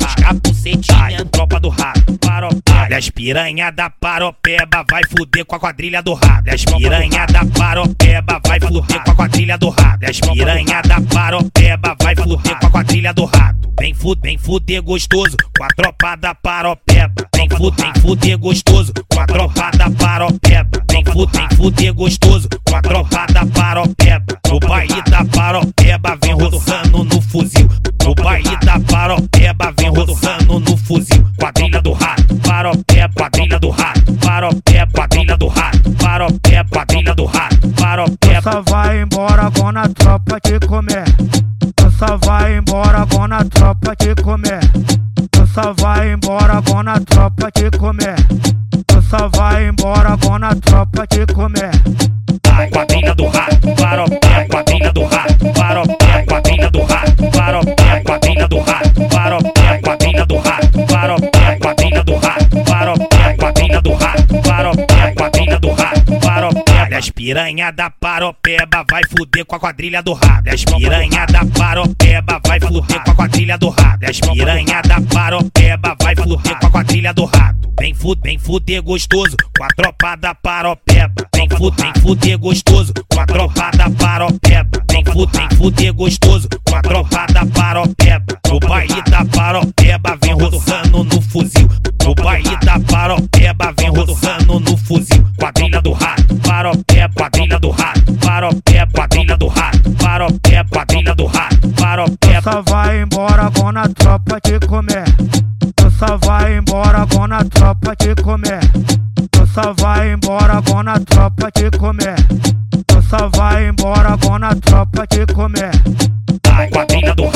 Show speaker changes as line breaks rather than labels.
rato, capucetinha, tropa do rato, paropeba. As piranha da paropeba vai fuder com a quadrilha do rato. As piranha da paropeba vai fuder com a quadrilha do rato. As piranha da paropeba vai fuder com a quadrilha do rato. Vem fuder, vem fuder gostoso com a tropa da paropeba. Vem fuder, vem fuder gostoso com a tropa da paropeba. Vem fuder, vem fuder gostoso com a tropa da paropeba. No baile da paropeba vem roçando fuzil. Quadrilha do rato, paropeba, quadrilha do rato, paropeba, quadrilha do rato, paropeba, quadrilha do rato, paropeba.
Só vai embora quando a tropa te comer. Só vai embora quando a tropa te comer. Só vai embora quando a tropa te comer. Só vai embora quando a tropa te comer.
Ai, quadrilha do rato, As piranha da paropeba vai fuder com a quadrilha do rato. As piranha da paropeba vai fuder com a quadrilha do rato. As piranha da paropeba vai fuder com a quadrilha do rato. Vem fuder, vem fuder gostoso com a tropa da paropeba. Vem fuder, vem fuder gostoso com a tropa da paropeba. Vem fuder, vem fuder gostoso com a tropa da paropeba. No baile da paropeba vem roçando no fuzil. No baile da paropeba vem roçando no fuzil. Quadrilha do rato, rato, paropeba, quadrilha do rato, paropeba, quadrilha do rato, paropeba.
Só vai embora quando a tropa te comer. Tu só vai embora quando a tropa te comer. Tu só vai embora quando a tropa te comer. Tu só vai embora quando a tropa te comer.
Ai, quadrilha do